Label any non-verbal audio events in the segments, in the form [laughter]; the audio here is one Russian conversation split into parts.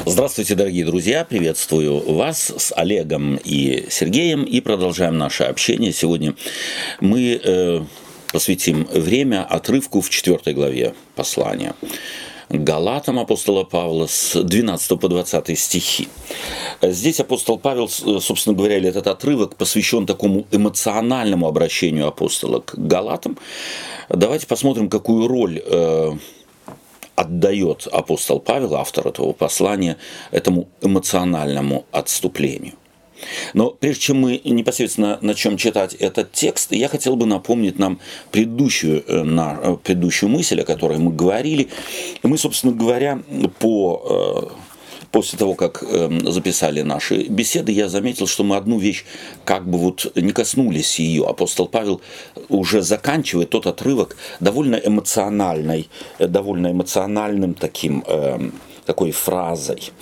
Здравствуйте, дорогие друзья! Приветствую вас с Олегом и Сергеем и продолжаем наше общение. Сегодня мы э, посвятим время отрывку в четвертой главе послания. Галатам апостола Павла с 12 по 20 стихи. Здесь апостол Павел, собственно говоря, или этот отрывок посвящен такому эмоциональному обращению апостола к Галатам. Давайте посмотрим, какую роль э, отдает апостол Павел, автор этого послания, этому эмоциональному отступлению. Но прежде чем мы непосредственно начнем читать этот текст, я хотел бы напомнить нам предыдущую, э, на, э, предыдущую мысль, о которой мы говорили. Мы, собственно говоря, по э, после того, как э, записали наши беседы, я заметил, что мы одну вещь как бы вот не коснулись ее. Апостол Павел уже заканчивает тот отрывок довольно эмоциональной, э, довольно эмоциональным таким, э, такой фразой.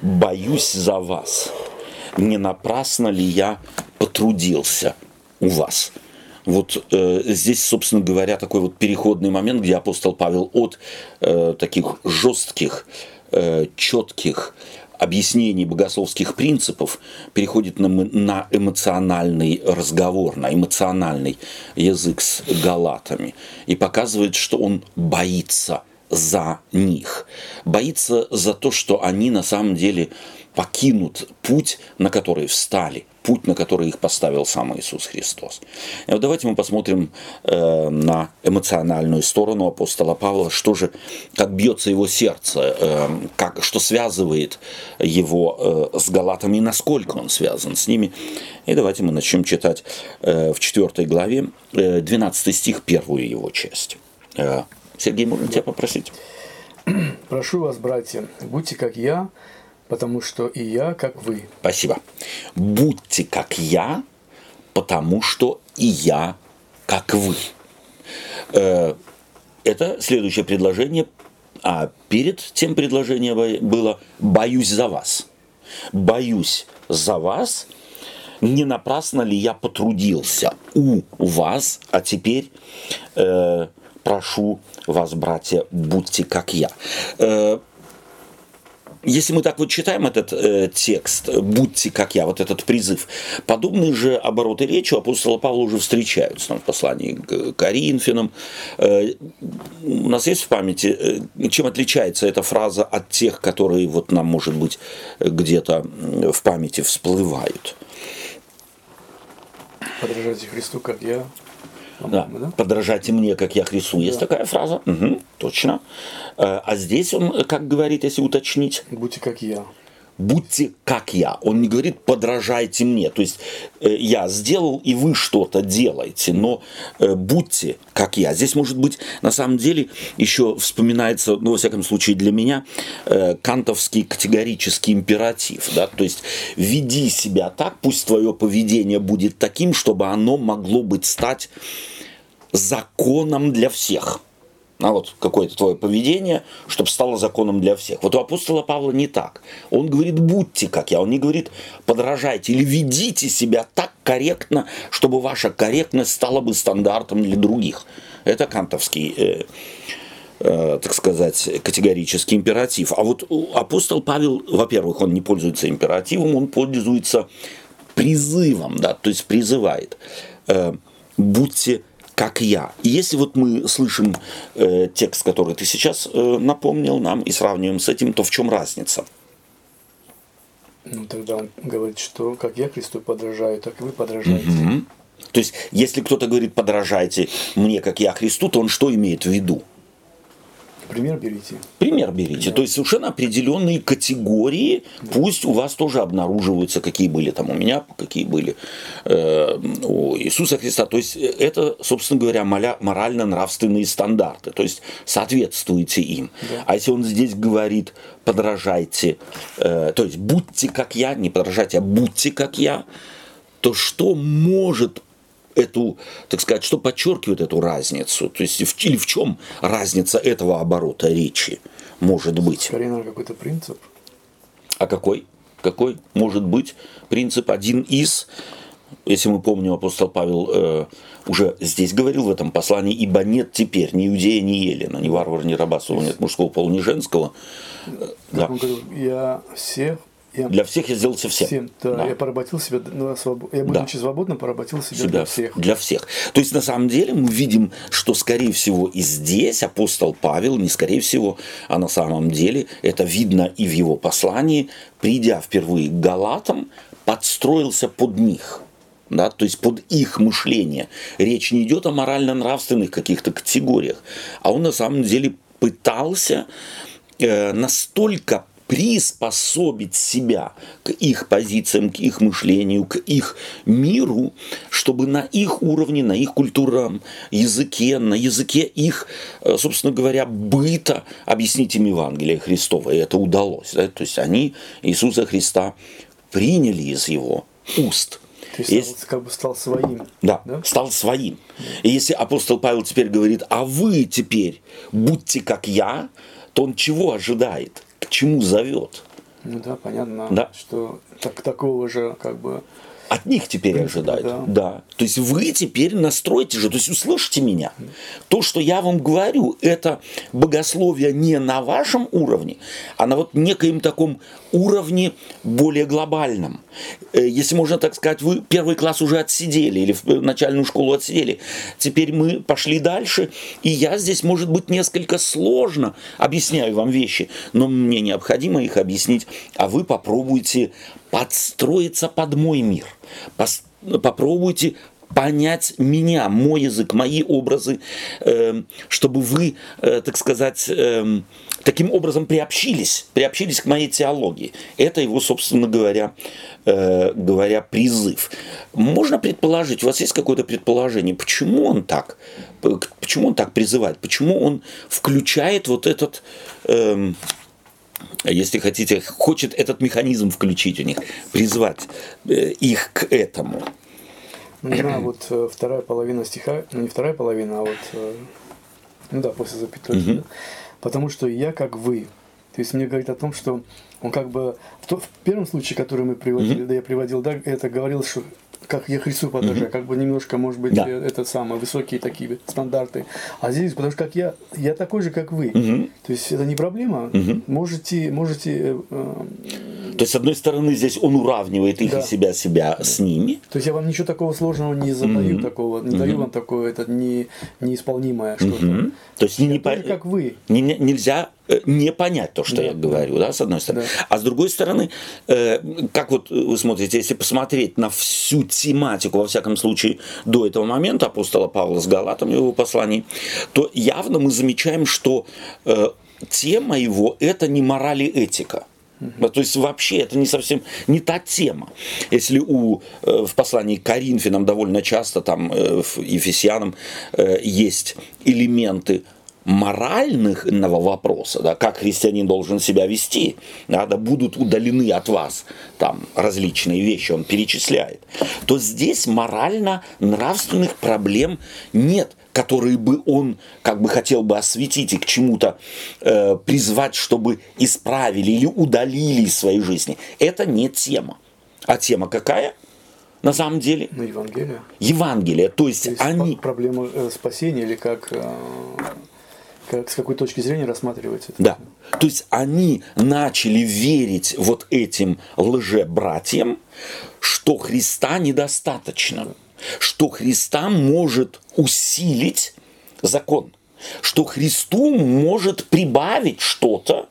«Боюсь за вас. Не напрасно ли я потрудился у вас?» Вот э, здесь, собственно говоря, такой вот переходный момент, где апостол Павел от э, таких жестких Э, четких объяснений богословских принципов переходит на, на эмоциональный разговор, на эмоциональный язык с галатами и показывает, что он боится за них, боится за то, что они на самом деле покинут путь, на который встали, путь, на который их поставил сам Иисус Христос. И вот давайте мы посмотрим э, на эмоциональную сторону апостола Павла, что же, как бьется его сердце, э, как, что связывает его э, с Галатами и насколько он связан с ними. И давайте мы начнем читать э, в 4 главе э, 12 стих, первую его часть. Э, Сергей, можно тебя попросить? Прошу вас, братья, будьте как я, потому что и я, как вы. Спасибо. Будьте как я, потому что и я, как вы. Э, это следующее предложение. А перед тем предложением было «боюсь за вас». «Боюсь за вас», не напрасно ли я потрудился у вас, а теперь э, прошу вас, братья, будьте как я. Э, если мы так вот читаем этот э, текст, будьте как я, вот этот призыв, подобные же обороты речи у апостола Павла уже встречаются там, в послании к Коринфянам. Э, у нас есть в памяти, э, чем отличается эта фраза от тех, которые вот нам, может быть, где-то в памяти всплывают? Подражайте Христу, как я да. да? Подражайте мне, как я Христу. Есть да. такая фраза? Угу, точно. Э, а здесь он, как говорит, если уточнить? Будьте как я будьте как я. Он не говорит подражайте мне. То есть э, я сделал, и вы что-то делаете, но э, будьте как я. Здесь, может быть, на самом деле еще вспоминается, ну, во всяком случае для меня, э, кантовский категорический императив. Да? То есть веди себя так, пусть твое поведение будет таким, чтобы оно могло быть стать законом для всех на вот какое-то твое поведение, чтобы стало законом для всех. Вот у апостола Павла не так. Он говорит, будьте как я. Он не говорит, подражайте или ведите себя так корректно, чтобы ваша корректность стала бы стандартом для других. Это кантовский э, э, так сказать, категорический императив. А вот апостол Павел, во-первых, он не пользуется императивом, он пользуется призывом, да, то есть призывает. Э, будьте как я. И если вот мы слышим э, текст, который ты сейчас э, напомнил нам, и сравниваем с этим, то в чем разница? Ну, тогда он говорит, что как я Христу подражаю, так и вы подражаете. Угу. То есть, если кто-то говорит, подражайте мне, как я Христу, то он что имеет в виду? Пример берите. Пример берите. Да. То есть совершенно определенные категории, да. пусть у вас тоже обнаруживаются, какие были там у меня, какие были э, у Иисуса Христа. То есть это, собственно говоря, морально-нравственные стандарты. То есть соответствуйте им. Да. А если он здесь говорит, подражайте, э, то есть будьте как я, не подражайте, а будьте как я, то что может эту, так сказать, что подчеркивает эту разницу? То есть в, или в чем разница этого оборота речи может быть? Скорее, наверное, какой-то принцип. А какой? Какой может быть принцип один из? если мы помним, апостол Павел э, уже здесь говорил в этом послании, ибо нет теперь ни иудея, ни елена, ни варвара, ни раба, нет мужского пола, ни женского. Как да. он говорил, я всех я, для всех я сделался всем. всем да. да. Я поработил себя, ну, своб... я будучи да. свободным, поработил себя, себя для всех. Для всех. То есть, на самом деле, мы видим, что, скорее всего, и здесь апостол Павел, не скорее всего, а на самом деле, это видно и в его послании, придя впервые к Галатам, подстроился под них да, то есть под их мышление. Речь не идет о морально-нравственных каких-то категориях, а он на самом деле пытался э, настолько приспособить себя к их позициям, к их мышлению, к их миру, чтобы на их уровне, на их культурном языке, на языке их, э, собственно говоря, быта объяснить им Евангелие Христова. И это удалось. Да? То есть они Иисуса Христа приняли из его уст. То есть если, стал, как бы стал своим. Да, да, стал своим. И если апостол Павел теперь говорит, а вы теперь будьте как я, то он чего ожидает? К чему зовет. Ну да, понятно, да. что так, такого же как бы от них теперь ожидают. Да. да. То есть вы теперь настройте же, то есть услышите меня. То, что я вам говорю, это богословие не на вашем уровне, а на вот некоем таком уровне более глобальном. Э, если можно так сказать, вы первый класс уже отсидели или в начальную школу отсидели. Теперь мы пошли дальше, и я здесь, может быть, несколько сложно объясняю вам вещи, но мне необходимо их объяснить, а вы попробуйте подстроиться под мой мир. Пос, попробуйте понять меня, мой язык, мои образы, э, чтобы вы, э, так сказать, э, таким образом приобщились, приобщились к моей теологии. Это его, собственно говоря, э, говоря, призыв. Можно предположить, у вас есть какое-то предположение, почему он так, почему он так призывает, почему он включает вот этот э, если хотите, хочет этот механизм включить у них, призвать э, их к этому. Ну, да, вот э, вторая половина стиха, ну не вторая половина, а вот, э, ну да, после запятой. Угу. Да? Потому что я как вы. То есть мне говорит о том, что он как бы в, то, в первом случае, который мы приводили, mm да, я приводил, да, это говорил, что как я Христу подражаю, mm-hmm. как бы немножко, может быть, да. Э, это самое, высокие такие стандарты. А здесь, потому что как я, я такой же, как вы. Mm-hmm. То есть это не проблема. Mm-hmm. Можете, можете. Э, э, То есть, с одной стороны, здесь он уравнивает их да. и себя, себя с ними. То есть я вам ничего такого сложного не задаю, mm-hmm. такого, не mm-hmm. даю вам такое, это не, неисполнимое что-то. Mm-hmm. То есть, не, по... как вы. Не, нельзя не понять то, что да. я говорю, да, с одной стороны. Да. А с другой стороны, э, как вот вы смотрите, если посмотреть на всю тематику, во всяком случае, до этого момента апостола Павла с Галатом в его послании, то явно мы замечаем, что э, тема его – это не мораль и этика. То есть вообще это не совсем не та тема. Если у, э, в послании к Коринфянам довольно часто, там, э, в Ефесянам э, есть элементы морального вопроса, да, как христианин должен себя вести, да, да, будут удалены от вас там различные вещи, он перечисляет, то здесь морально-нравственных проблем нет, которые бы он как бы хотел бы осветить и к чему-то э, призвать, чтобы исправили или удалили из своей жизни. Это не тема. А тема какая? на самом деле? Ну, Евангелие. Евангелие, то есть, то есть они... Проблема э, спасения или как э, как, с какой точки зрения рассматривается это? Да. То есть они начали верить вот этим лже-братьям, что Христа недостаточно, что Христа может усилить закон, что Христу может прибавить что-то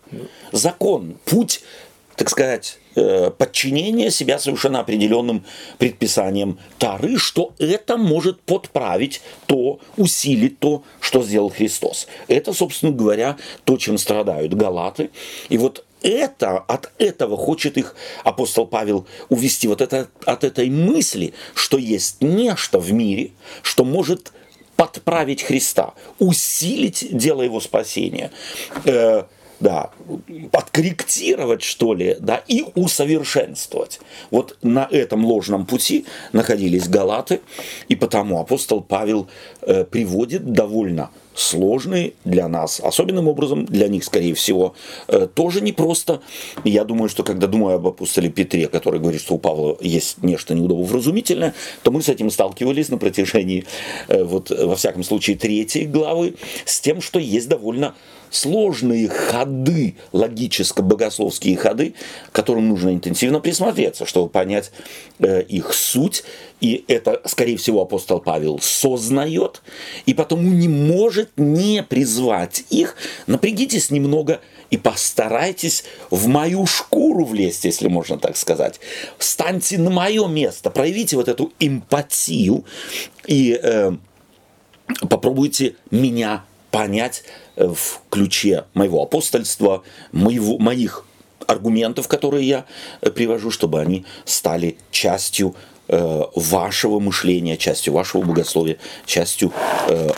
закон, путь, так сказать, Э, подчинение себя совершенно определенным предписаниям Тары, что это может подправить то, усилить то, что сделал Христос. Это, собственно говоря, то, чем страдают галаты. И вот это, от этого хочет их апостол Павел увести, вот это, от этой мысли, что есть нечто в мире, что может подправить Христа, усилить дело его спасения, э, да, подкорректировать, что ли, да, и усовершенствовать. Вот на этом ложном пути находились галаты, и потому апостол Павел э, приводит довольно сложные для нас, особенным образом для них, скорее всего, э, тоже непросто. Я думаю, что когда думаю об апостоле Петре, который говорит, что у Павла есть нечто неудобовразумительное, то мы с этим сталкивались на протяжении, э, вот, во всяком случае, третьей главы, с тем, что есть довольно сложные ходы, логическо-богословские ходы, к которым нужно интенсивно присмотреться, чтобы понять э, их суть. И это, скорее всего, апостол Павел сознает, и потому не может не призвать их. Напрягитесь немного и постарайтесь в мою шкуру влезть, если можно так сказать. Встаньте на мое место, проявите вот эту эмпатию и э, попробуйте меня понять э, в ключе моего апостольства, моего, моих аргументов, которые я э, привожу, чтобы они стали частью э, вашего мышления, частью вашего богословия, частью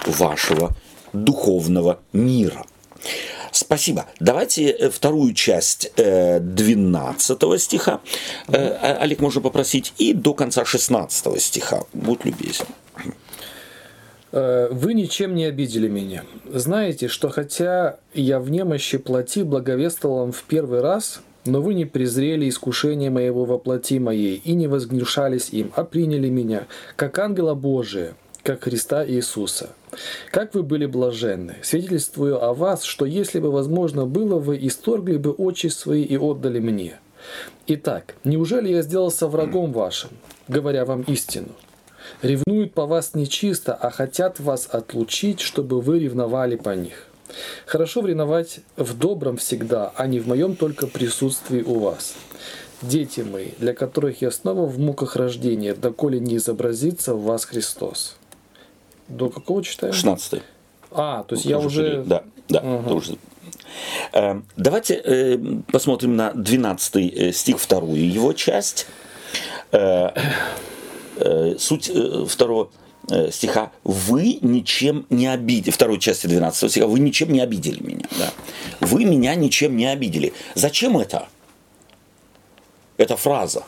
вашего духовного мира. Спасибо. Давайте вторую часть 12 стиха, Олег, можно попросить, и до конца 16 стиха. Будь любезен. Э, вы ничем не обидели меня. Знаете, что хотя я в немощи плоти благовествовал вам в первый раз, но вы не презрели искушение моего воплоти моей и не возгнушались им, а приняли меня, как ангела Божия, как Христа Иисуса. Как вы были блаженны! Свидетельствую о вас, что если бы возможно было, вы исторгли бы очи свои и отдали мне. Итак, неужели я сделался врагом вашим, говоря вам истину? Ревнуют по вас нечисто, а хотят вас отлучить, чтобы вы ревновали по них. Хорошо ревновать в добром всегда, а не в моем только присутствии у вас. Дети мои, для которых я снова в муках рождения, доколе не изобразится в вас Христос. До какого читаем? 16 А, то есть я уже... Да, да, угу. тоже. Э, давайте э, посмотрим на 12 э, стих, вторую его часть. Э, суть э, второго э, стиха «Вы ничем не обидели», второй части 12 стиха «Вы ничем не обидели меня». Да? «Вы меня ничем не обидели». Зачем это? Эта фраза.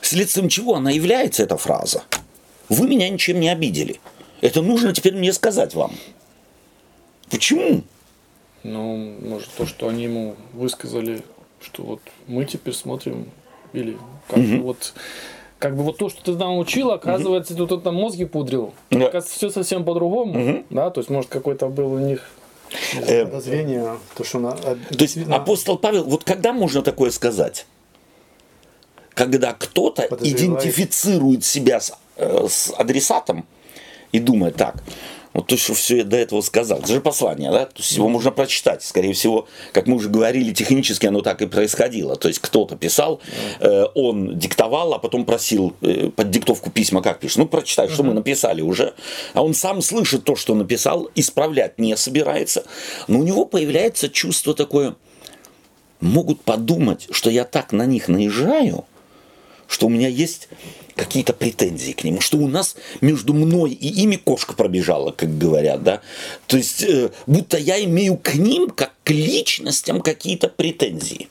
Следствием чего она является, эта фраза? «Вы меня ничем не обидели». Это нужно теперь мне сказать вам. Почему? Ну, может, то, что они ему высказали, что вот мы теперь смотрим или как угу. вот как бы вот то, что ты нам учил, оказывается, угу. тут там мозги пудрил. Да. Оказывается, все совсем по-другому. Угу. Да, то есть, может, какой-то был у них э, подозрение, то, что на, то есть апостол Павел, вот когда можно такое сказать? Когда кто-то идентифицирует себя с, э, с адресатом и думает так, вот то, что все я до этого сказал. Это же послание, да? То есть его можно прочитать. Скорее всего, как мы уже говорили, технически оно так и происходило. То есть кто-то писал, э, он диктовал, а потом просил э, под диктовку письма, как пишешь. Ну, прочитай, что мы написали уже. А он сам слышит то, что написал, исправлять не собирается. Но у него появляется чувство такое, могут подумать, что я так на них наезжаю, что у меня есть какие-то претензии к нему, что у нас между мной и ими кошка пробежала, как говорят, да. То есть, э, будто я имею к ним, как к личностям, какие-то претензии.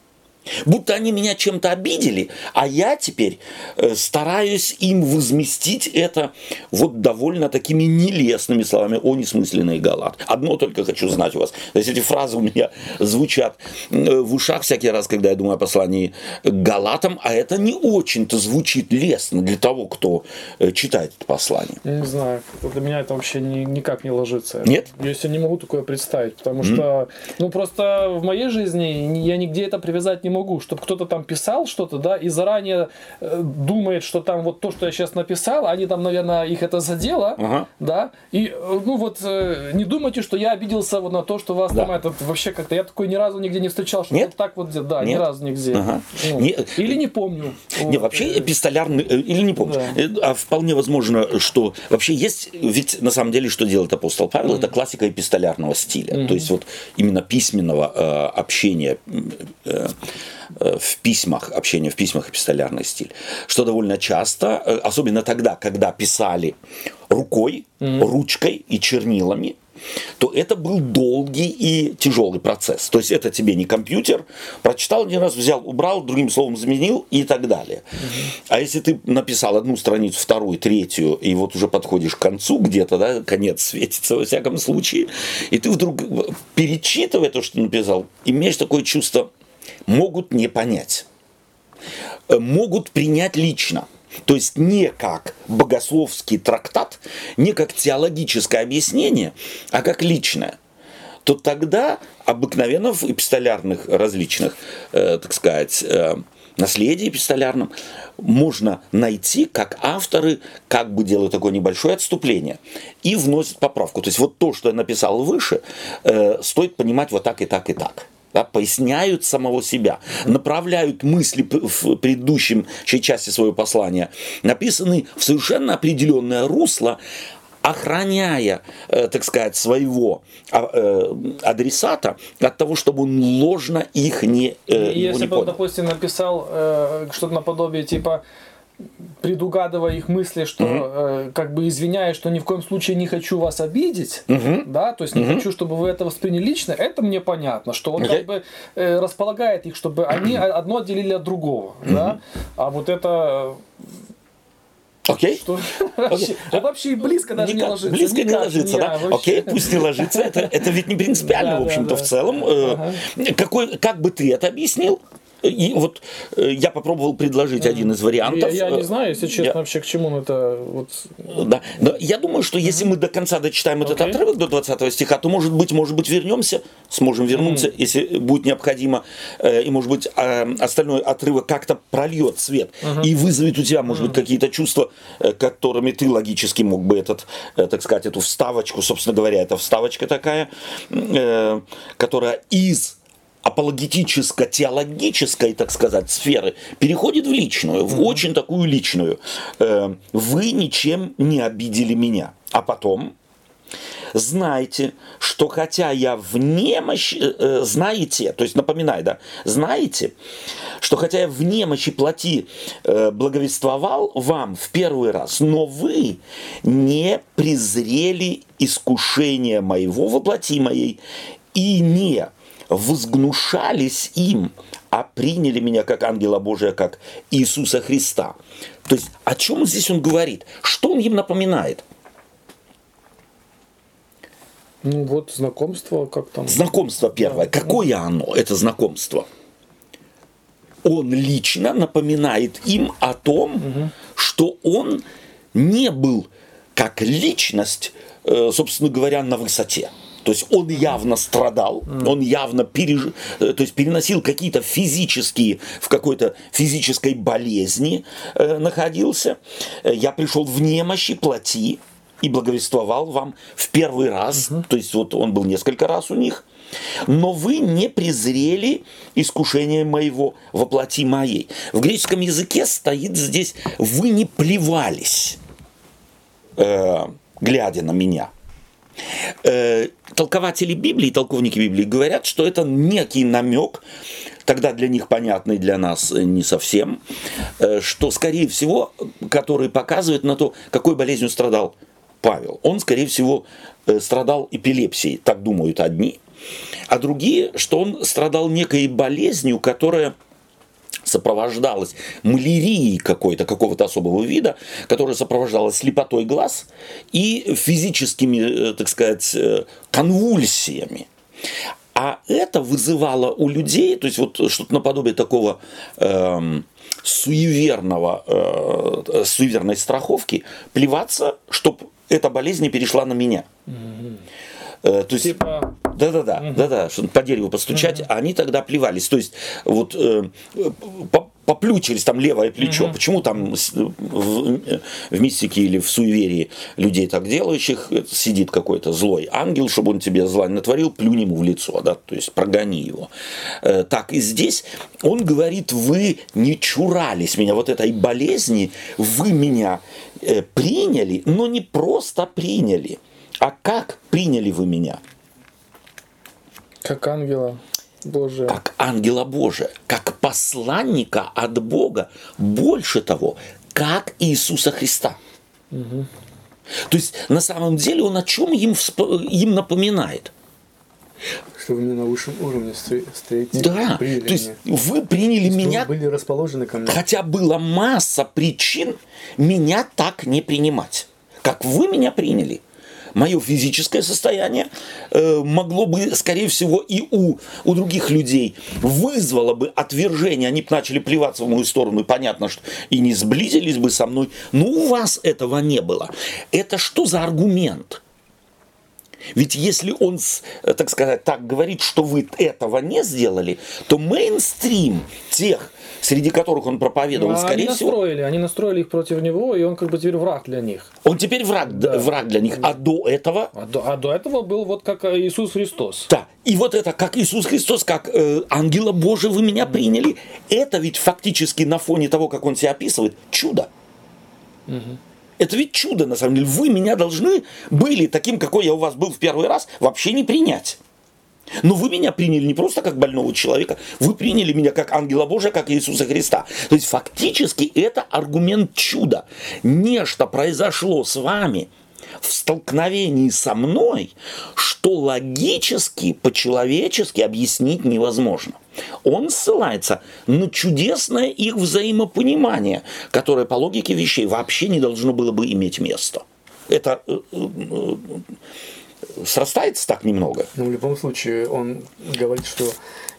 Будто они меня чем-то обидели, а я теперь э, стараюсь им возместить это вот довольно такими нелестными словами о несмысленный галат. Одно только хочу знать у вас. То есть эти фразы у меня звучат э, в ушах всякий раз, когда я думаю о послании галатам, а это не очень-то звучит лестно для того, кто э, читает это послание. Я не знаю, для меня это вообще ни, никак не ложится. Нет? Я себе не могу такое представить, потому mm. что, ну просто в моей жизни я нигде это привязать не могу могу, чтобы кто-то там писал что-то, да, и заранее э, думает, что там вот то, что я сейчас написал, они там, наверное, их это задело, ага. да, и, э, ну вот, э, не думайте, что я обиделся вот на то, что вас да. там это вообще как-то, я такой ни разу нигде не встречал, что Нет? так вот, да, Нет? ни разу нигде. Ага. Ну, не, или не помню. Не, вообще эпистолярный, или не помню, да. а вполне возможно, что вообще есть, ведь на самом деле, что делает апостол Павел, mm. это классика эпистолярного стиля, mm-hmm. то есть вот именно письменного э, общения Э, в письмах, общение в письмах, эпистолярный стиль, что довольно часто, э, особенно тогда, когда писали рукой, mm-hmm. ручкой и чернилами, то это был долгий и тяжелый процесс. То есть это тебе не компьютер, прочитал один раз, взял, убрал, другим словом заменил и так далее. Угу. А если ты написал одну страницу, вторую, третью, и вот уже подходишь к концу где-то, да, конец светится во всяком случае, и ты вдруг, перечитывая то, что написал, имеешь такое чувство, могут не понять, э, могут принять лично – то есть не как богословский трактат, не как теологическое объяснение, а как личное. То тогда обыкновенно в эпистолярных различных, э, так сказать, э, наследии эпистолярном можно найти, как авторы как бы делают такое небольшое отступление и вносят поправку. То есть вот то, что я написал выше, э, стоит понимать вот так и так и так да, поясняют самого себя, направляют мысли в предыдущем части своего послания, написаны в совершенно определенное русло, охраняя, э, так сказать, своего а, э, адресата от того, чтобы он ложно их не э, Если бы он, допустим, написал что-то наподобие типа предугадывая их мысли, что угу. э, как бы извиняюсь, что ни в коем случае не хочу вас обидеть, угу. да, то есть не угу. хочу, чтобы вы это восприняли лично, это мне понятно, что он okay. как бы э, располагает их, чтобы они одно отделили от другого, угу. да, а вот это Окей. Что? Это [laughs] вообще близко даже Никак, не ложится. Близко Никак, не ложится, да? Окей, пусть не ложится. Это, это ведь не принципиально, в общем-то, в целом. Э, какой, как бы ты это объяснил? И вот э, я попробовал предложить mm. один из вариантов. Я, я не знаю, если честно, я... вообще к чему это. Вот... Да, но я думаю, что если mm. мы до конца дочитаем okay. этот отрывок до 20 стиха, то может быть, может быть, вернемся, сможем вернуться, mm. если будет необходимо, э, и может быть э, остальной отрывок как-то прольет свет mm-hmm. и вызовет у тебя, может mm. быть, какие-то чувства, которыми ты логически мог бы этот, так сказать, эту вставочку, собственно говоря, это вставочка такая, которая из апологетическо-теологической, так сказать, сферы переходит в личную, в очень такую личную. Э, вы ничем не обидели меня. А потом знайте, что хотя я в немощи, э, знаете, то есть напоминай, да, знаете, что хотя я в немощи плоти э, благовествовал вам в первый раз, но вы не презрели искушения моего воплоти моей и не возгнушались им, а приняли меня как ангела Божия, как Иисуса Христа. То есть о чем здесь он говорит? Что он им напоминает? Ну вот знакомство как там. Знакомство первое. Да. Какое оно, это знакомство? Он лично напоминает им о том, угу. что он не был как личность, э, собственно говоря, на высоте. То есть он явно страдал, он явно переж... Э, то есть переносил какие-то физические, в какой-то физической болезни э, находился. Э, я пришел в немощи, плоти и благовествовал вам в первый раз. Угу. То есть вот он был несколько раз у них. Но вы не презрели искушение моего воплоти моей. В греческом языке стоит здесь «вы не плевались, э, глядя на меня». Э, толкователи Библии, толковники Библии говорят, что это некий намек, тогда для них понятный, для нас не совсем, э, что, скорее всего, который показывает на то, какой болезнью страдал Павел. Он, скорее всего, э, страдал эпилепсией, так думают одни, а другие, что он страдал некой болезнью, которая сопровождалась малярией какой-то, какого-то особого вида, которая сопровождалась слепотой глаз и физическими, э, так сказать, э, конвульсиями. А это вызывало у людей, то есть вот что-то наподобие такого эм, суеверного, э, суеверной страховки, плеваться, чтобы эта болезнь не перешла на меня. Mm-hmm. Э, то есть, типа... Да-да-да, угу. да-да, чтобы по дереву постучать, угу. они тогда плевались. То есть, вот э, по, поплючились там левое плечо. Угу. Почему там в, в мистике или в суеверии людей так делающих сидит какой-то злой ангел, чтобы он тебе зла натворил, плюнь ему в лицо, да, то есть прогони его. Э, так и здесь он говорит, вы не чурались меня вот этой болезни, вы меня э, приняли, но не просто приняли – а как приняли вы меня? Как ангела Божия. Как ангела Божия, как посланника от Бога. Больше того, как Иисуса Христа. Угу. То есть на самом деле он о чем им, им напоминает? Что вы меня на высшем уровне встретите. Да, приняли то есть меня. вы приняли Что меня, были расположены ко мне. хотя была масса причин меня так не принимать, как вы меня приняли. Мое физическое состояние э, могло бы, скорее всего, и у, у других людей вызвало бы отвержение. Они бы начали плеваться в мою сторону, и понятно, что и не сблизились бы со мной. Но у вас этого не было. Это что за аргумент? Ведь если он, э, так сказать, так говорит, что вы этого не сделали, то мейнстрим тех, среди которых он проповедовал, А скорее они всего, настроили, они настроили их против него, и он как бы теперь враг для них. он теперь враг, Да. враг для них. А до этого А до, а до этого был вот как Иисус Христос. Да, и вот это, как Иисус Христос, как э, ангела Божия вы меня приняли, это ведь фактически на фоне того, как он себя описывает, чудо. Это ведь чудо, на самом деле. Вы меня должны были таким, какой я у вас был в первый раз, вообще не принять. Но вы меня приняли не просто как больного человека, вы приняли меня как ангела Божия, как Иисуса Христа. То есть фактически это аргумент чуда. Нечто произошло с вами в столкновении со мной, что логически, по-человечески объяснить невозможно. Он ссылается на чудесное их взаимопонимание, которое по логике вещей вообще не должно было бы иметь места. Это э, э, срастается так немного. Но в любом случае он говорит, что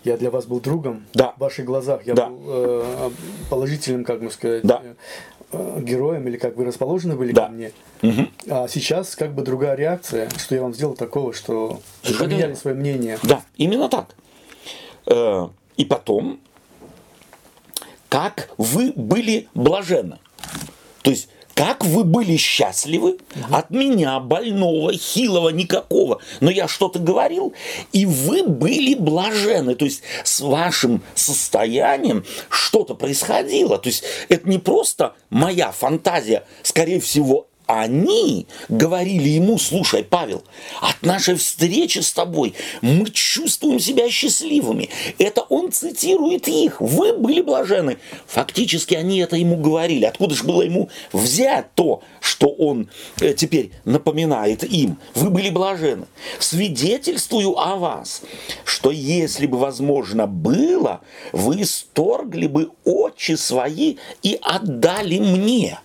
я для вас был другом Да. в ваших глазах. Я Да. был э, положительным, как бы сказать, Да. э, героем или как вы расположены были Да. ко мне. А сейчас как бы другая реакция, что я вам сделал такого, что вы поменяли свое мнение. Да, именно так. Э, И потом, как вы были блаженны. То есть, как вы были счастливы от меня, больного, хилого, никакого. Но я что-то говорил, и вы были блажены. То есть, с вашим состоянием что-то происходило. То есть, это не просто моя фантазия, скорее всего, они говорили ему, слушай, Павел, от нашей встречи с тобой мы чувствуем себя счастливыми. Это он цитирует их. Вы были блажены. Фактически они это ему говорили. Откуда же было ему взять то, что он э, теперь напоминает им? Вы были блажены. Свидетельствую о вас, что если бы возможно было, вы исторгли бы очи свои и отдали мне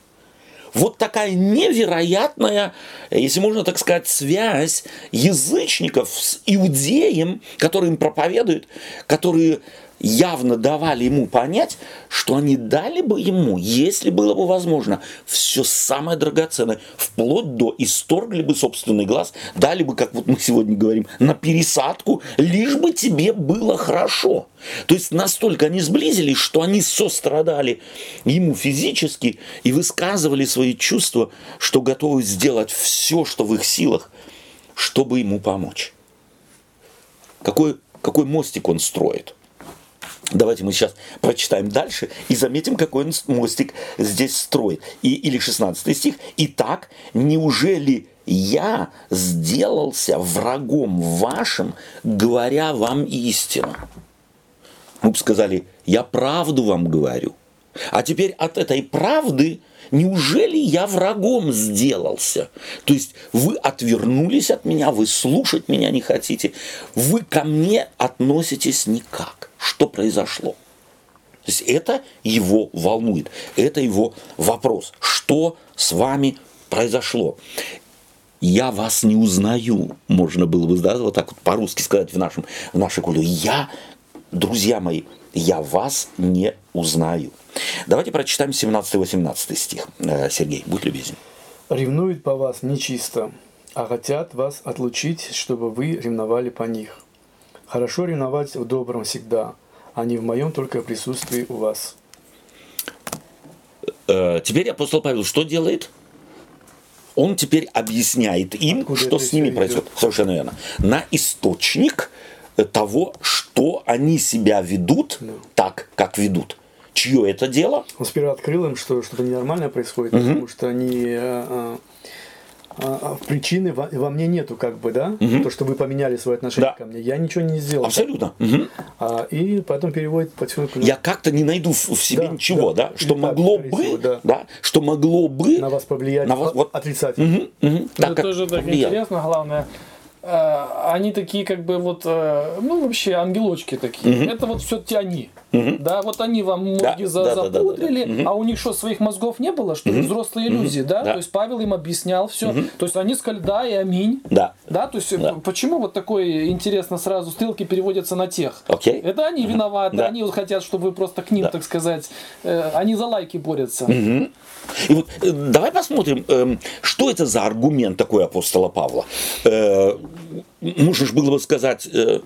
вот такая невероятная, если можно так сказать, связь язычников с иудеем, который им проповедует, которые явно давали ему понять, что они дали бы ему, если было бы возможно, все самое драгоценное, вплоть до исторгли бы собственный глаз, дали бы, как вот мы сегодня говорим, на пересадку, лишь бы тебе было хорошо. То есть настолько они сблизились, что они сострадали ему физически и высказывали свои чувства, что готовы сделать все, что в их силах, чтобы ему помочь. Какой, какой мостик он строит? Давайте мы сейчас прочитаем дальше и заметим, какой он мостик здесь строит. И, или 16 стих. «Итак, неужели я сделался врагом вашим, говоря вам истину?» Мы бы сказали, я правду вам говорю. А теперь от этой правды неужели я врагом сделался? То есть вы отвернулись от меня, вы слушать меня не хотите, вы ко мне относитесь никак. Что произошло? То есть это его волнует, это его вопрос. Что с вами произошло? Я вас не узнаю, можно было бы да, вот так вот по-русски сказать в, нашем, в нашей культуре. Я, друзья мои, я вас не узнаю. Давайте прочитаем 17-18 стих. Э, Сергей, будь любезен. Ревнуют по вас нечисто, а хотят вас отлучить, чтобы вы ревновали по них. Хорошо ревновать в добром всегда, а не в моем только присутствии у вас. Э, Теперь апостол Павел что делает? Он теперь объясняет им, Откуда что с ними происходит. Совершенно верно. На источник того, что они себя ведут Да. так, как ведут. Чье это дело? Он сперва открыл им, что что-то ненормальное происходит, потому что они, э, э, причины во, во мне нету, как бы, да? То, что вы поменяли свое отношение Да. ко мне. Я ничего не сделал. Абсолютно. Мгм. А, и потом переводит потихоньку Я как-то не найду в, в себе Да, ничего, да. да, что так, могло бы, всего, да. да, что могло бы на вас повлиять на вас- вот. отрицательно. Мгм, мгм. Да, Это тоже так повлияло. интересно, главное. э, Они такие, как бы, вот, э, ну, вообще, ангелочки такие. Это вот все-таки они. Да, вот они вам мозги Да, за- да, да, да, да, запудрили, да. Мгм. а у них что, своих мозгов не было, что ли? Взрослые иллюзии, да? Да. То есть Павел им объяснял все. То есть они сказали, да, и аминь. Да. Да, то есть Да. п- почему вот такое интересно сразу стрелки переводятся на тех? Окей. Это они виноваты, Да. они хотят, чтобы вы просто к ним, Да. так сказать, э, они за лайки борются. И вот э, давай посмотрим, эм, что это за аргумент такой апостола Павла. Э, Можно же было бы сказать, э,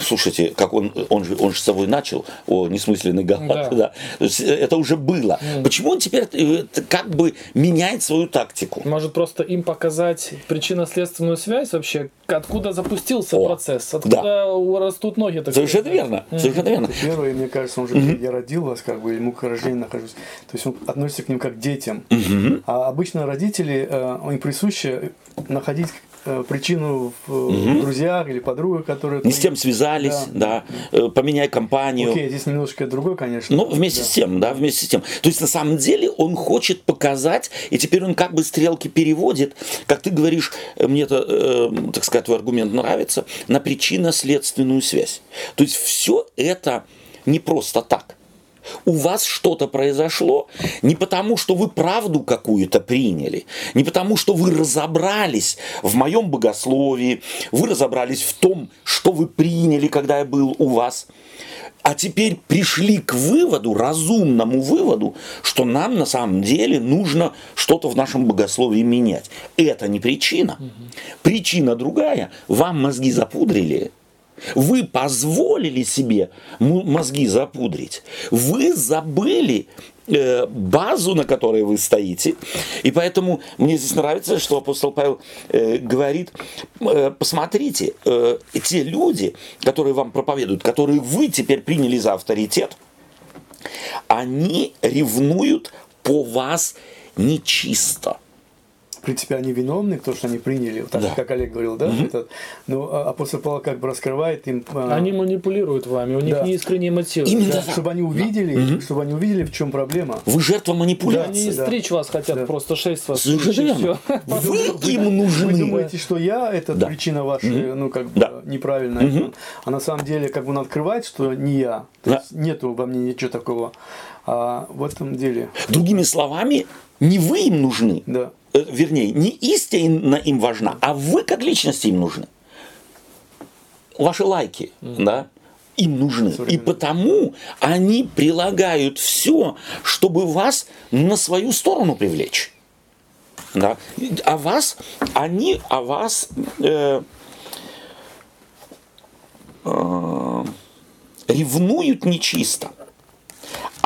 слушайте, как он, он же, он же с собой начал, о несмысленный галат, Да. [laughs] да. То есть э, это уже было. Почему он теперь э, как бы меняет свою тактику? Может просто им показать причинно-следственную связь вообще, откуда запустился О, процесс, откуда у- растут ноги. так Совершенно сказать. верно, совершенно верно. Первое, мне кажется, он же я родил вас, как бы, или мука рождения нахожусь. То есть он относится к ним как к детям. А обычно родители, э, им присуще находить причину в в друзьях или подругах, которые... Не с тем связались, да, э, поменяй компанию. Окей, здесь немножко другой, конечно. Ну, вместе Да. с тем, да, вместе с тем. То есть, на самом деле, он хочет показать, и теперь он как бы стрелки переводит, как ты говоришь, э, мне это, э, так сказать, твой аргумент нравится, на причинно-следственную связь. То есть, все это не просто так. У вас что-то произошло не потому, что вы правду какую-то приняли, не потому, что вы разобрались в моем богословии, вы разобрались в том, что вы приняли, когда я был у вас, а теперь пришли к выводу, разумному выводу, что нам на самом деле нужно что-то в нашем богословии менять. Это не причина. Причина другая. Вам мозги запудрили. Вы позволили себе мозги запудрить. Вы забыли э, базу, на которой вы стоите. И поэтому мне здесь нравится, что апостол Павел э, говорит, э, посмотрите, э, те люди, которые вам проповедуют, которые вы теперь приняли за авторитет, они ревнуют по вас нечисто. В принципе, они виновны, то, что они приняли, вот так, Да. как Олег говорил, да? Этот, но а, апостол Павел как бы раскрывает им... а, Они манипулируют вами, у них Да. неискренние мотивы. Именно да, так. чтобы они увидели, чтобы они увидели, в чем проблема. Вы жертва Они манипуляции. да. стричь вас хотят, Да. просто шесть вас. Совершенно. Вы [laughs] им Вы нужны. думаете, что я это Да. причина вашей, ну как бы Да. неправильная, а на самом деле как бы он открывает, что не я, то Да. есть нету во мне ничего такого. А в этом деле, Другими словами, не вы им нужны, да. Э, вернее, не истина им важна, а вы как личности им нужны. Ваши лайки, да, им нужны. И потому они прилагают все, чтобы вас на свою сторону привлечь. Да. А вас, они о вас э, э, ревнуют нечисто,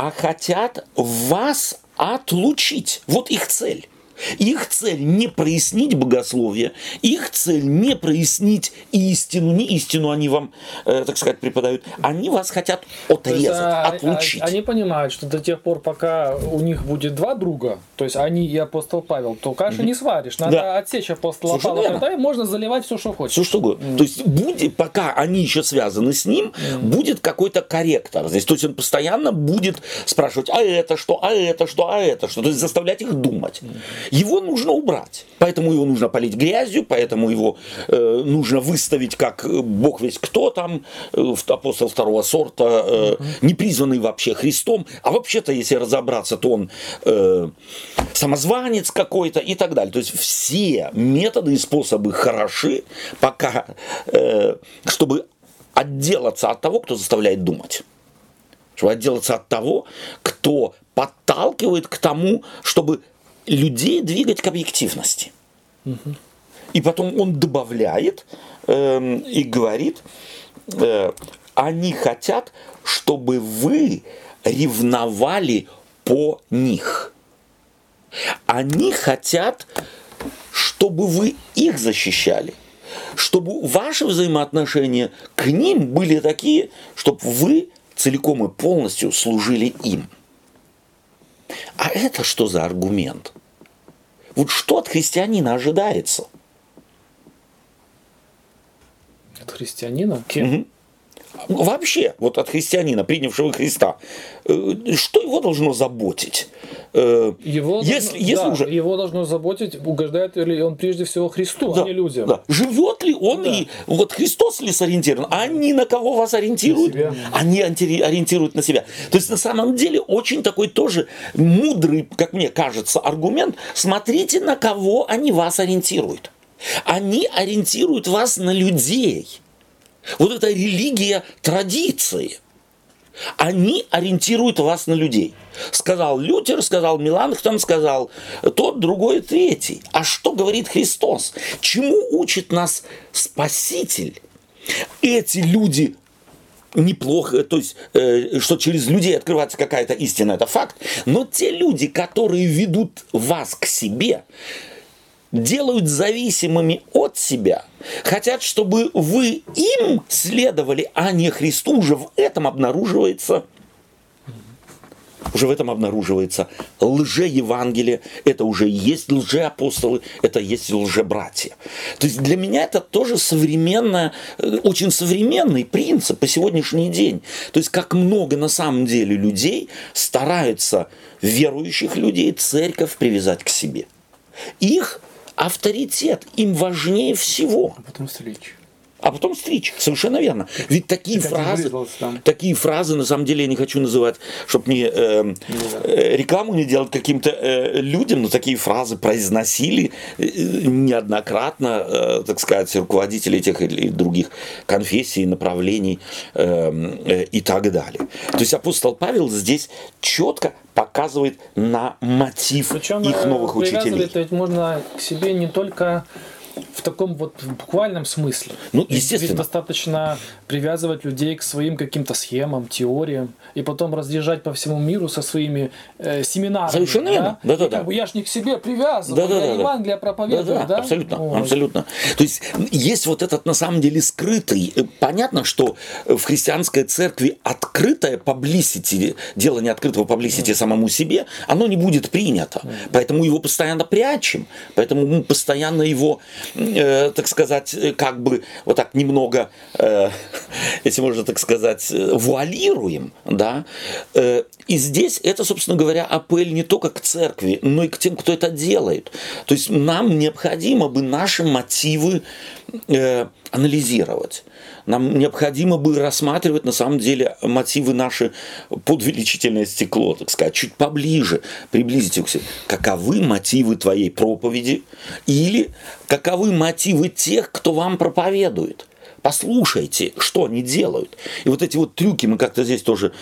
а хотят вас отлучить. Вот их цель. Их цель не прояснить богословие, их цель не прояснить истину, не истину они вам, э, так сказать, преподают, они вас хотят То есть, отрезать, а, отлучить. а- Они понимают, что до тех пор, пока у них будет два друга, то есть они и апостол Павел, то каши не сваришь. Надо Да. отсечь апостола Совершенно Павла, тогда можно заливать все, что хочешь. Все что угодно. То есть будет, пока они еще связаны с ним, будет какой-то корректор здесь. То есть он постоянно будет спрашивать, а это что, а это что, а это что. То есть заставлять их думать. Его нужно убрать. Поэтому его нужно полить грязью, поэтому его э, нужно выставить как э, бог весь кто там, э, апостол второго сорта, э, не призванный вообще Христом. А вообще-то, если разобраться, то он э, самозванец какой-то и так далее. То есть все методы и способы хороши, пока, э, чтобы отделаться от того, кто заставляет думать. Чтобы отделаться от того, кто подталкивает к тому, чтобы людей двигать к объективности. И потом он добавляет эм, и говорит, э, они хотят, чтобы вы ревновали по них. Они хотят, чтобы вы их защищали. Чтобы ваши взаимоотношения к ним были такие, чтобы вы целиком и полностью служили им. А это что за аргумент? Вот что от христианина ожидается? От христианина? Кем? Угу. Вообще, вот от христианина, принявшего Христа, э, что его должно заботить? Э, его, если, должно, если да, уже... его должно заботить, угождает ли он прежде всего Христу, а да, а не людям. Да. Живет ли он да. и вот Христос ли сориентирован? Они на кого вас ориентируют? Они ориентируют на себя. То есть на самом деле очень такой тоже мудрый, как мне кажется, аргумент. Смотрите, на кого они вас ориентируют. Они ориентируют вас на людей. Вот эта религия традиции. Они ориентируют вас на людей. Сказал Лютер, сказал Меланхтон, сказал тот, другой, третий. А что говорит Христос? Чему учит нас Спаситель? Эти люди неплохо, то есть, э, что через людей открывается какая-то истина, это факт. Но те люди, которые ведут вас к себе, делают зависимыми от себя, хотят, чтобы вы им следовали, а не Христу, уже в этом обнаруживается уже в этом обнаруживается лже-евангелие, это уже есть лже-апостолы, это есть лже-братья. То есть для меня это тоже современная, э, очень современный принцип по сегодняшний день. То есть как много на самом деле людей стараются верующих людей церковь привязать к себе. Их авторитет им важнее всего. А потом стричь. А потом стричь, совершенно верно. Ведь такие так фразы, такие фразы, на самом деле, я не хочу называть, чтобы не э, э, рекламу не делать каким-то э, людям, но такие фразы произносили э, неоднократно, э, так сказать, руководители тех или других конфессий, направлений э, э, и так далее. То есть апостол Павел здесь четко показывает на мотив Причем, их новых учителей. Ведь можно к себе не только в таком вот буквальном смысле. Ну, естественно. Ведь достаточно привязывать людей к своим каким-то схемам, теориям, и потом разъезжать по всему миру со своими э, семинарами. Совершенно верно. Да, да, да. Как бы я ж не к себе привязываю, да, да, я да, Евангелие да. проповедую, да? да, да? Абсолютно, Ой. абсолютно. То есть есть вот этот на самом деле скрытый. Э, понятно, что в христианской церкви открытое publicity, делание открытого publicity mm. самому себе, оно не будет принято. Mm. Поэтому его постоянно прячем, поэтому мы постоянно его, э, так сказать, э, как бы вот так немного, э, [laughs] если можно так сказать, э, вуалируем, да, э, и здесь это, собственно говоря, апель не только к церкви, но и к тем, кто это делает. То есть нам необходимо бы наши мотивы э, анализировать. Нам необходимо бы рассматривать на самом деле мотивы наши под увеличительное стекло, так сказать, чуть поближе, приблизить их к себе. Каковы мотивы твоей проповеди или каковы мотивы тех, кто вам проповедует? Послушайте, что они делают. И вот эти вот трюки мы как-то здесь тоже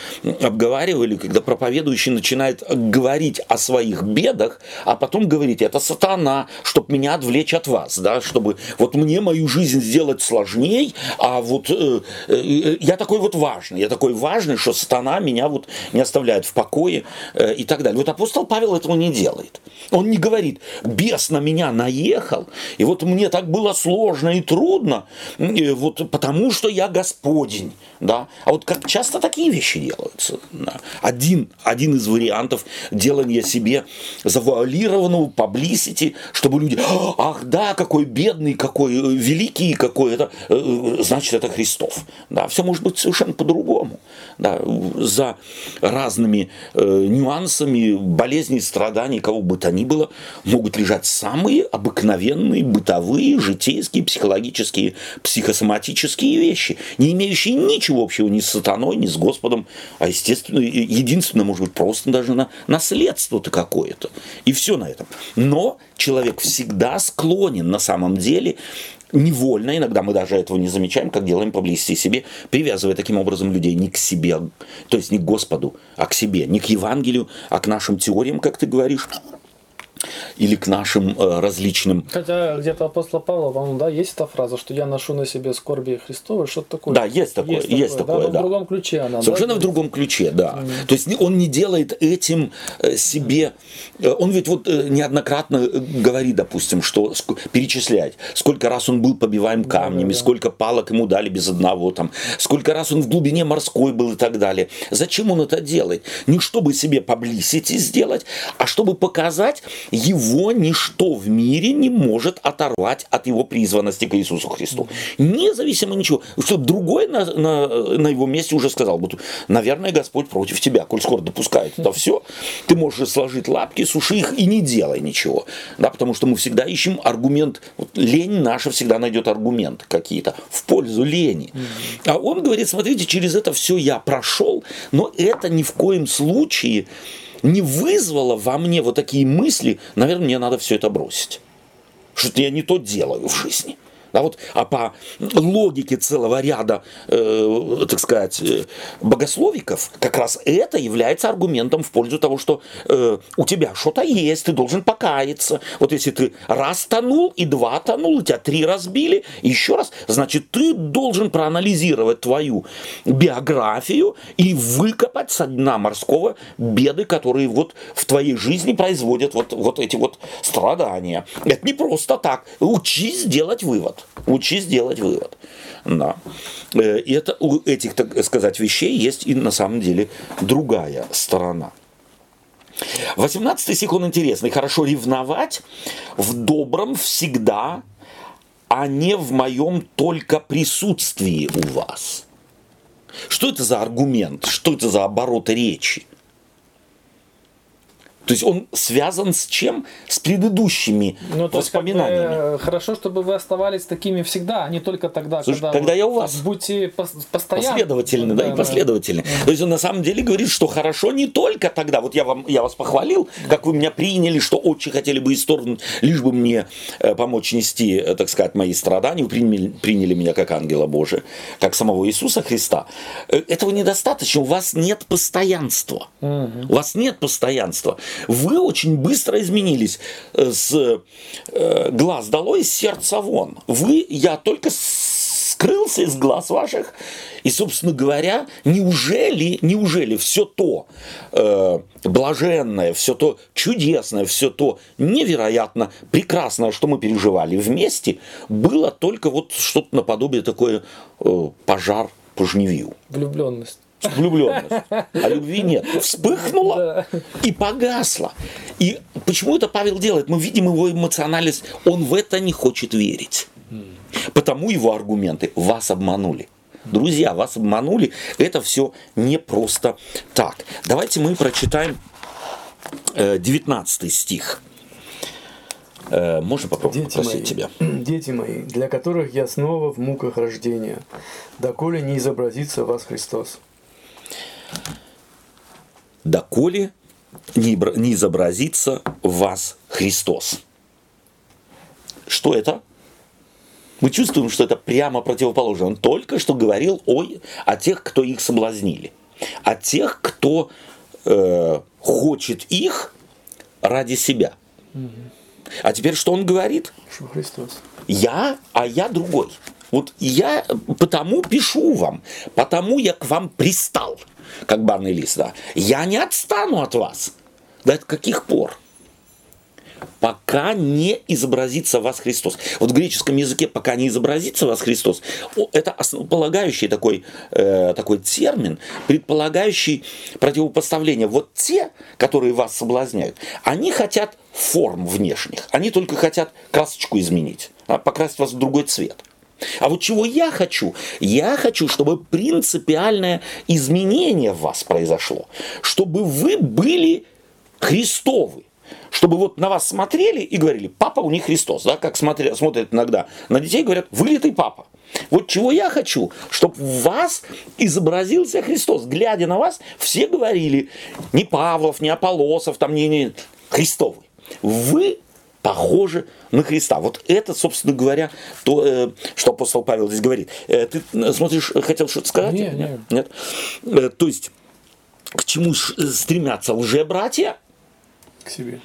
обговаривали, когда проповедующий начинает говорить о своих бедах, а потом говорить, это сатана, чтобы меня отвлечь от вас, да, чтобы вот мне мою жизнь сделать сложней, а вот э, э, я такой вот важный, я такой важный, что сатана меня вот не оставляет в покое э, и так далее. Вот апостол Павел этого не делает. Он не говорит, бес на меня наехал, и вот мне так было сложно и трудно, э, вот вот потому что я Господень, да. А вот как часто такие вещи делаются. Да? Один, один из вариантов делания себе завуалированного паблисити, чтобы люди, ах да, какой бедный, какой э, великий, какой это, э, э, значит это Христов. Да, все может быть совершенно по-другому. Да, за разными э, нюансами болезней, страданий, кого бы то ни было, могут лежать самые обыкновенные бытовые, житейские, психологические, психосоматические вещи, не имеющие ничего общего ни с сатаной, ни с Господом, а естественно, единственное, может быть, просто даже на наследство-то какое-то. И все на этом. Но человек всегда склонен на самом деле невольно, иногда мы даже этого не замечаем, как делаем поблизости себе, привязывая таким образом людей не к себе, то есть не к Господу, а к себе, не к Евангелию, а к нашим теориям, как ты говоришь, или к нашим э, различным. Хотя где-то апостола Павла, по-моему, да, есть эта фраза, что я ношу на себе скорби Христовы, что-то такое. Да, есть такое, есть, есть такое, да, да. в другом ключе она. Совершенно да? в другом ключе, да. Mm. То есть он не делает этим э, себе, э, он ведь вот неоднократно говорит, допустим, что перечислять, сколько раз он был побиваем камнями, да, да, да. сколько палок ему дали без одного, там, сколько раз он в глубине морской был и так далее. Зачем он это делает? Не чтобы себе поблизости сделать, а чтобы показать, его ничто в мире не может оторвать от его призванности к Иисусу Христу. Независимо ничего. Что другой на, на, на его месте уже сказал, вот, наверное, Господь против тебя, коль скоро допускает это все, ты можешь сложить лапки, суши их и не делай ничего. Да, потому что мы всегда ищем аргумент, вот, лень наша всегда найдет аргументы какие-то в пользу лени. А он говорит, смотрите, через это все я прошел, но это ни в коем случае не вызвало во мне вот такие мысли, наверное, мне надо все это бросить. Что-то я не то делаю в жизни. Да, вот, а по логике целого ряда, э, так сказать, э, богословиков, как раз это является аргументом в пользу того, что э, у тебя что-то есть, ты должен покаяться. Вот если ты раз тонул и два тонул, тебя три разбили, еще раз, значит, ты должен проанализировать твою биографию и выкопать со дна морского беды, которые вот в твоей жизни производят вот, вот эти вот страдания. Это не просто так. Учись делать вывод. Учись делать вывод. Да. Э, и это у этих, так сказать, вещей есть и на самом деле другая сторона. 18 стих, он интересный. Хорошо ревновать в добром всегда, а не в моем только присутствии у вас. Что это за аргумент? Что это за обороты речи? То есть он связан с чем? С предыдущими ну, то воспоминаниями. Есть, как бы, хорошо, чтобы вы оставались такими всегда, а не только тогда, Слушай, когда, когда вот, я у вас. Будьте постоянно. Последовательны, да, да, и последовательны. Да. То есть он на самом деле говорит, что хорошо не только тогда. Вот я, вам, я вас похвалил, как вы меня приняли, что очень хотели бы исторгнуть, лишь бы мне э, помочь нести, э, так сказать, мои страдания. Вы приняли, приняли меня как ангела Божия, как самого Иисуса Христа. Э, этого недостаточно. У вас нет постоянства. Угу. У вас нет постоянства вы очень быстро изменились э, с э, глаз долой, с сердца вон. Вы, я только скрылся из глаз ваших. И, собственно говоря, неужели, неужели все то э, блаженное, все то чудесное, все то невероятно прекрасное, что мы переживали вместе, было только вот что-то наподобие такое э, пожар по жневью. Влюбленность влюбленность, а любви нет. Вспыхнула и погасла. И почему это Павел делает? Мы видим его эмоциональность. Он в это не хочет верить. Потому его аргументы вас обманули. Друзья, вас обманули. Это все не просто так. Давайте мы прочитаем 19 э, стих. Э, можно попробовать дети попросить мои, тебя? [clears throat] Дети мои, для которых я снова в муках рождения, доколе не изобразится вас Христос доколе не, изобразится в вас Христос. Что это? Мы чувствуем, что это прямо противоположно. Он только что говорил о, о тех, кто их соблазнили. О тех, кто э, хочет их ради себя. А теперь что он говорит? Что Христос. Я, а я другой. Вот я потому пишу вам, потому я к вам пристал как барный лист, да, я не отстану от вас. До каких пор? пока не изобразится вас Христос. Вот в греческом языке пока не изобразится вас Христос, это основополагающий такой, э, такой термин, предполагающий противопоставление. Вот те, которые вас соблазняют, они хотят форм внешних, они только хотят красочку изменить, а, покрасить вас в другой цвет. А вот чего я хочу? Я хочу, чтобы принципиальное изменение в вас произошло. Чтобы вы были Христовы. Чтобы вот на вас смотрели и говорили, папа у них Христос, да, как смотрят, смотрят иногда на детей, говорят, вылитый папа. Вот чего я хочу, чтобы в вас изобразился Христос. Глядя на вас, все говорили, не Павлов, не Аполосов, там не, не Христовый. Вы похожи на Христа. Вот это, собственно говоря, то, э, что апостол Павел здесь говорит. Э, ты смотришь, хотел что-то сказать? Нет, нет. нет? Э, то есть, к чему стремятся лже-братья? К себе.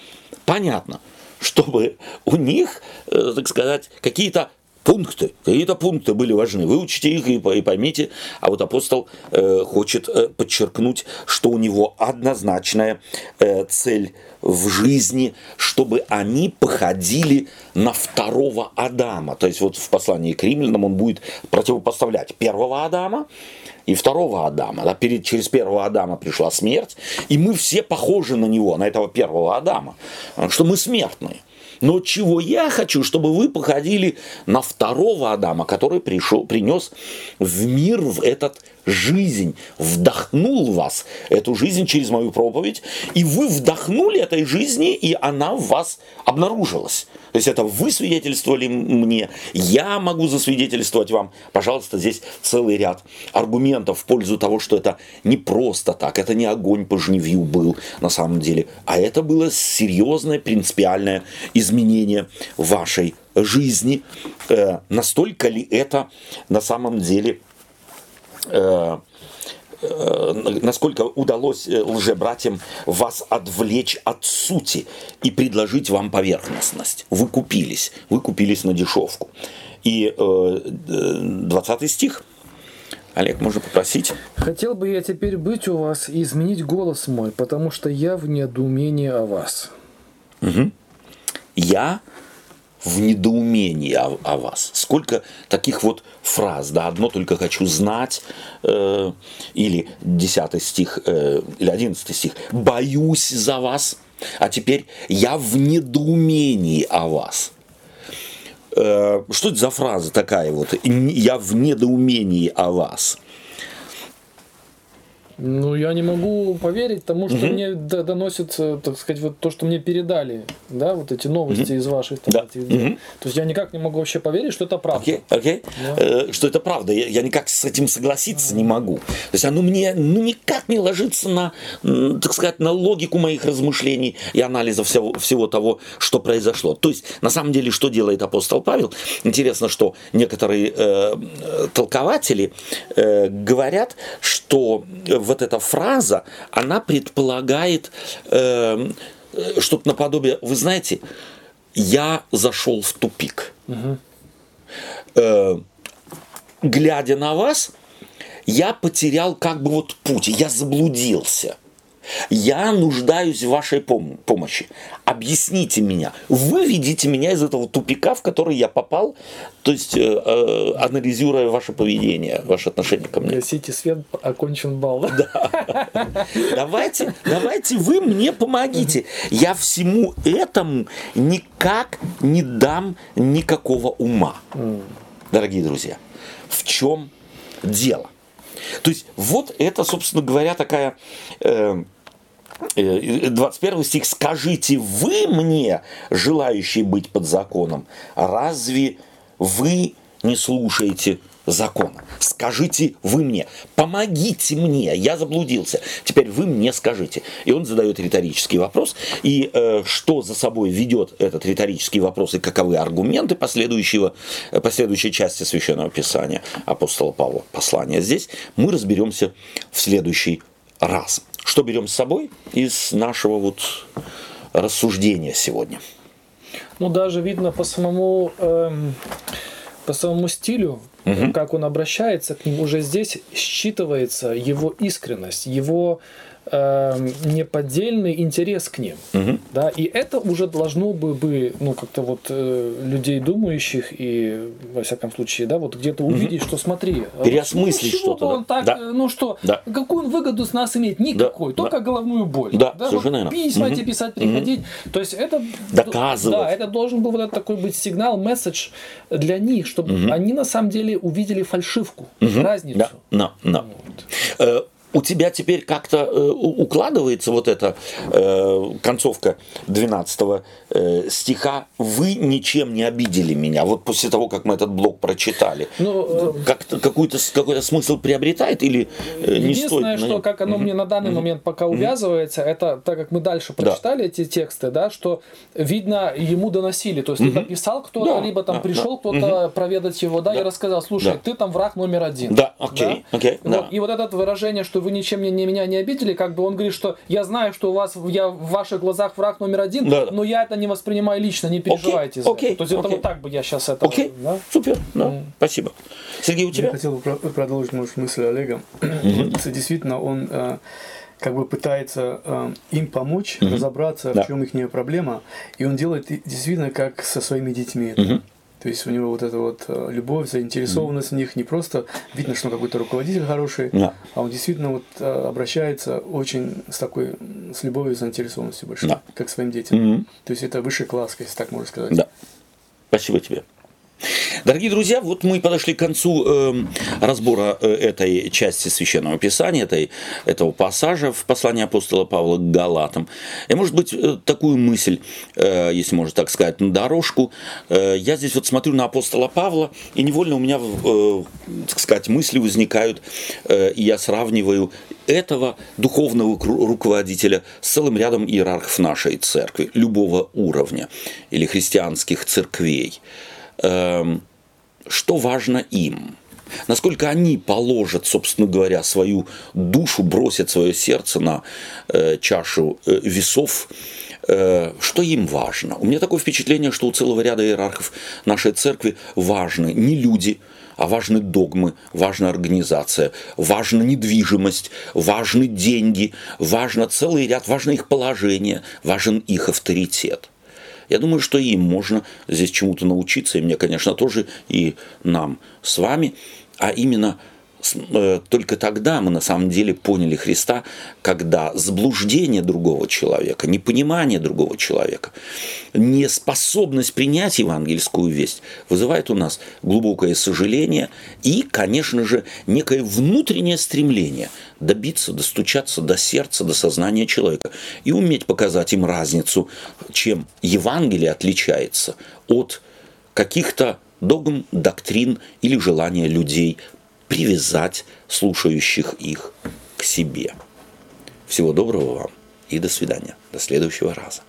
Понятно. Чтобы у них, так сказать, какие-то пункты, какие-то пункты были важны. Выучите их и поймите. А вот апостол э, хочет э, подчеркнуть, что у него однозначная э, цель в жизни, чтобы они походили на второго Адама. То есть вот в послании к римлянам он будет противопоставлять первого Адама и второго Адама. Да, перед, через первого Адама пришла смерть, и мы все похожи на него, на этого первого Адама, что мы смертные. Но чего я хочу, чтобы вы походили на второго Адама, который пришел, принес в мир в этот жизнь, вдохнул вас эту жизнь через мою проповедь, и вы вдохнули этой жизни, и она в вас обнаружилась. То есть это вы свидетельствовали мне, я могу засвидетельствовать вам. Пожалуйста, здесь целый ряд аргументов в пользу того, что это не просто так, это не огонь по жневью был на самом деле, а это было серьезное принципиальное изменение вашей жизни. Э, настолько ли это на самом деле насколько удалось э, лжебратьям вас отвлечь от сути и предложить вам поверхностность. Вы купились, вы купились на дешевку. И э, 20 стих. Олег, можно попросить? Хотел бы я теперь быть у вас и изменить голос мой, потому что я в недоумении о вас. Угу. Я в недоумении о, о вас. Сколько таких вот фраз, да, одно только хочу знать, э, или 10 стих, э, или 11 стих, боюсь за вас, а теперь я в недоумении о вас. Э, что это за фраза такая вот, я в недоумении о вас? Ну, я не могу поверить тому, что угу. мне доносит, так сказать, вот то, что мне передали, да, вот эти новости угу. из ваших там, да. этих дел. Угу. То есть я никак не могу вообще поверить, что это правда. Окей, okay, окей. Okay. Да. Э, что это правда. Я, я никак с этим согласиться угу. не могу. То есть оно мне ну, никак не ложится на, так сказать, на логику моих размышлений и анализа всего, всего того, что произошло. То есть, на самом деле, что делает апостол Павел? Интересно, что некоторые э, толкователи э, говорят, что вот эта фраза, она предполагает эм, э, что-то наподобие, вы знаете, я зашел в тупик. Угу. Э, глядя на вас, я потерял как бы вот путь, я заблудился. Я нуждаюсь в вашей пом- помощи. Объясните меня. Выведите меня из этого тупика, в который я попал, то есть э, э, анализируя ваше поведение, ваше отношение ко мне. Гасите свет, окончен бал. Да. Давайте, давайте вы мне помогите. Я всему этому никак не дам никакого ума. Дорогие друзья, в чем дело? То есть вот это, собственно говоря, такая э, 21 стих, скажите вы мне, желающие быть под законом, разве вы не слушаете закона? Скажите вы мне, помогите мне, я заблудился. Теперь вы мне скажите. И он задает риторический вопрос. И э, что за собой ведет этот риторический вопрос и каковы аргументы последующего, последующей части Священного Писания апостола Павла послания здесь, мы разберемся в следующий раз. Что берем с собой из нашего вот рассуждения сегодня? Ну, даже видно по самому, эм, по самому стилю, угу. как он обращается к ним, уже здесь считывается его искренность, его э, неподдельный интерес к ним. Угу. Да, и это уже должно бы, бы ну, как-то вот э, людей думающих и, во всяком случае, да, вот где-то увидеть, угу. что смотри. А Переосмыслить ну, что-то. Он да. так, да. ну что, да. какую он выгоду с нас имеет? Никакой, да. только да. головную боль. Да, да совершенно вот Письма угу. писать, приходить. Угу. То есть это... Доказывать. Да, это должен был вот этот такой быть сигнал, месседж для них, чтобы угу. они на самом деле увидели фальшивку, угу. разницу. Да, да, да. Вот. Э, у тебя теперь как-то э, укладывается вот эта э, концовка 12 э, стиха «Вы ничем не обидели меня». Вот после того, как мы этот блок прочитали. Ну, э, как какой-то, какой-то смысл приобретает или э, не стоит? Единственное, что как оно mm-hmm. мне на данный mm-hmm. момент пока увязывается, это так как мы дальше прочитали да. эти тексты, да, что видно, ему доносили. То есть mm-hmm. либо писал кто-то, да. либо там да, пришел да. кто-то проведать его, да, и рассказал, слушай, ты там враг номер один. Да, окей, да? окей. Вот, да. И вот это выражение, что вы ничем не, не, меня не обидели, как бы он говорит, что я знаю, что у вас, я в ваших глазах враг номер один, Да, но я это не воспринимаю лично, не переживайте за окей, это. То есть это окей. вот так бы я сейчас это... Окей, да? супер, да, спасибо. Сергей, у Я тебя? хотел бы про- продолжить, может, мысль Олега. Действительно, он э, как бы пытается э, им помочь разобраться, Да. в чем их проблема, и он делает действительно как со своими детьми. это. То есть у него вот эта вот э, любовь, заинтересованность в них, не просто видно, что он какой-то руководитель хороший, Да. а он действительно вот э, обращается очень с такой, с любовью и заинтересованностью большой, Да. как к своим детям. Мгм. То есть это высший класс, если так можно сказать. Да. Спасибо тебе. Дорогие друзья, вот мы подошли к концу эм, разбора э, этой части Священного Писания, этой, этого пассажа в послании апостола Павла к Галатам. И, может быть, э, такую мысль, э, если можно так сказать, на дорожку. Э, я здесь вот смотрю на апостола Павла, и невольно у меня, э, так сказать, мысли возникают, э, и я сравниваю этого духовного руководителя с целым рядом иерархов нашей церкви, любого уровня, или христианских церквей что важно им. Насколько они положат, собственно говоря, свою душу, бросят свое сердце на э, чашу э, весов, э, что им важно. У меня такое впечатление, что у целого ряда иерархов нашей церкви важны не люди, а важны догмы, важна организация, важна недвижимость, важны деньги, важно целый ряд, важно их положение, важен их авторитет. Я думаю, что им можно здесь чему-то научиться, и мне, конечно, тоже, и нам с вами, а именно только тогда мы на самом деле поняли Христа, когда заблуждение другого человека, непонимание другого человека, неспособность принять евангельскую весть вызывает у нас глубокое сожаление и, конечно же, некое внутреннее стремление добиться, достучаться до сердца, до сознания человека и уметь показать им разницу, чем Евангелие отличается от каких-то догм, доктрин или желания людей привязать слушающих их к себе. Всего доброго вам и до свидания. До следующего раза.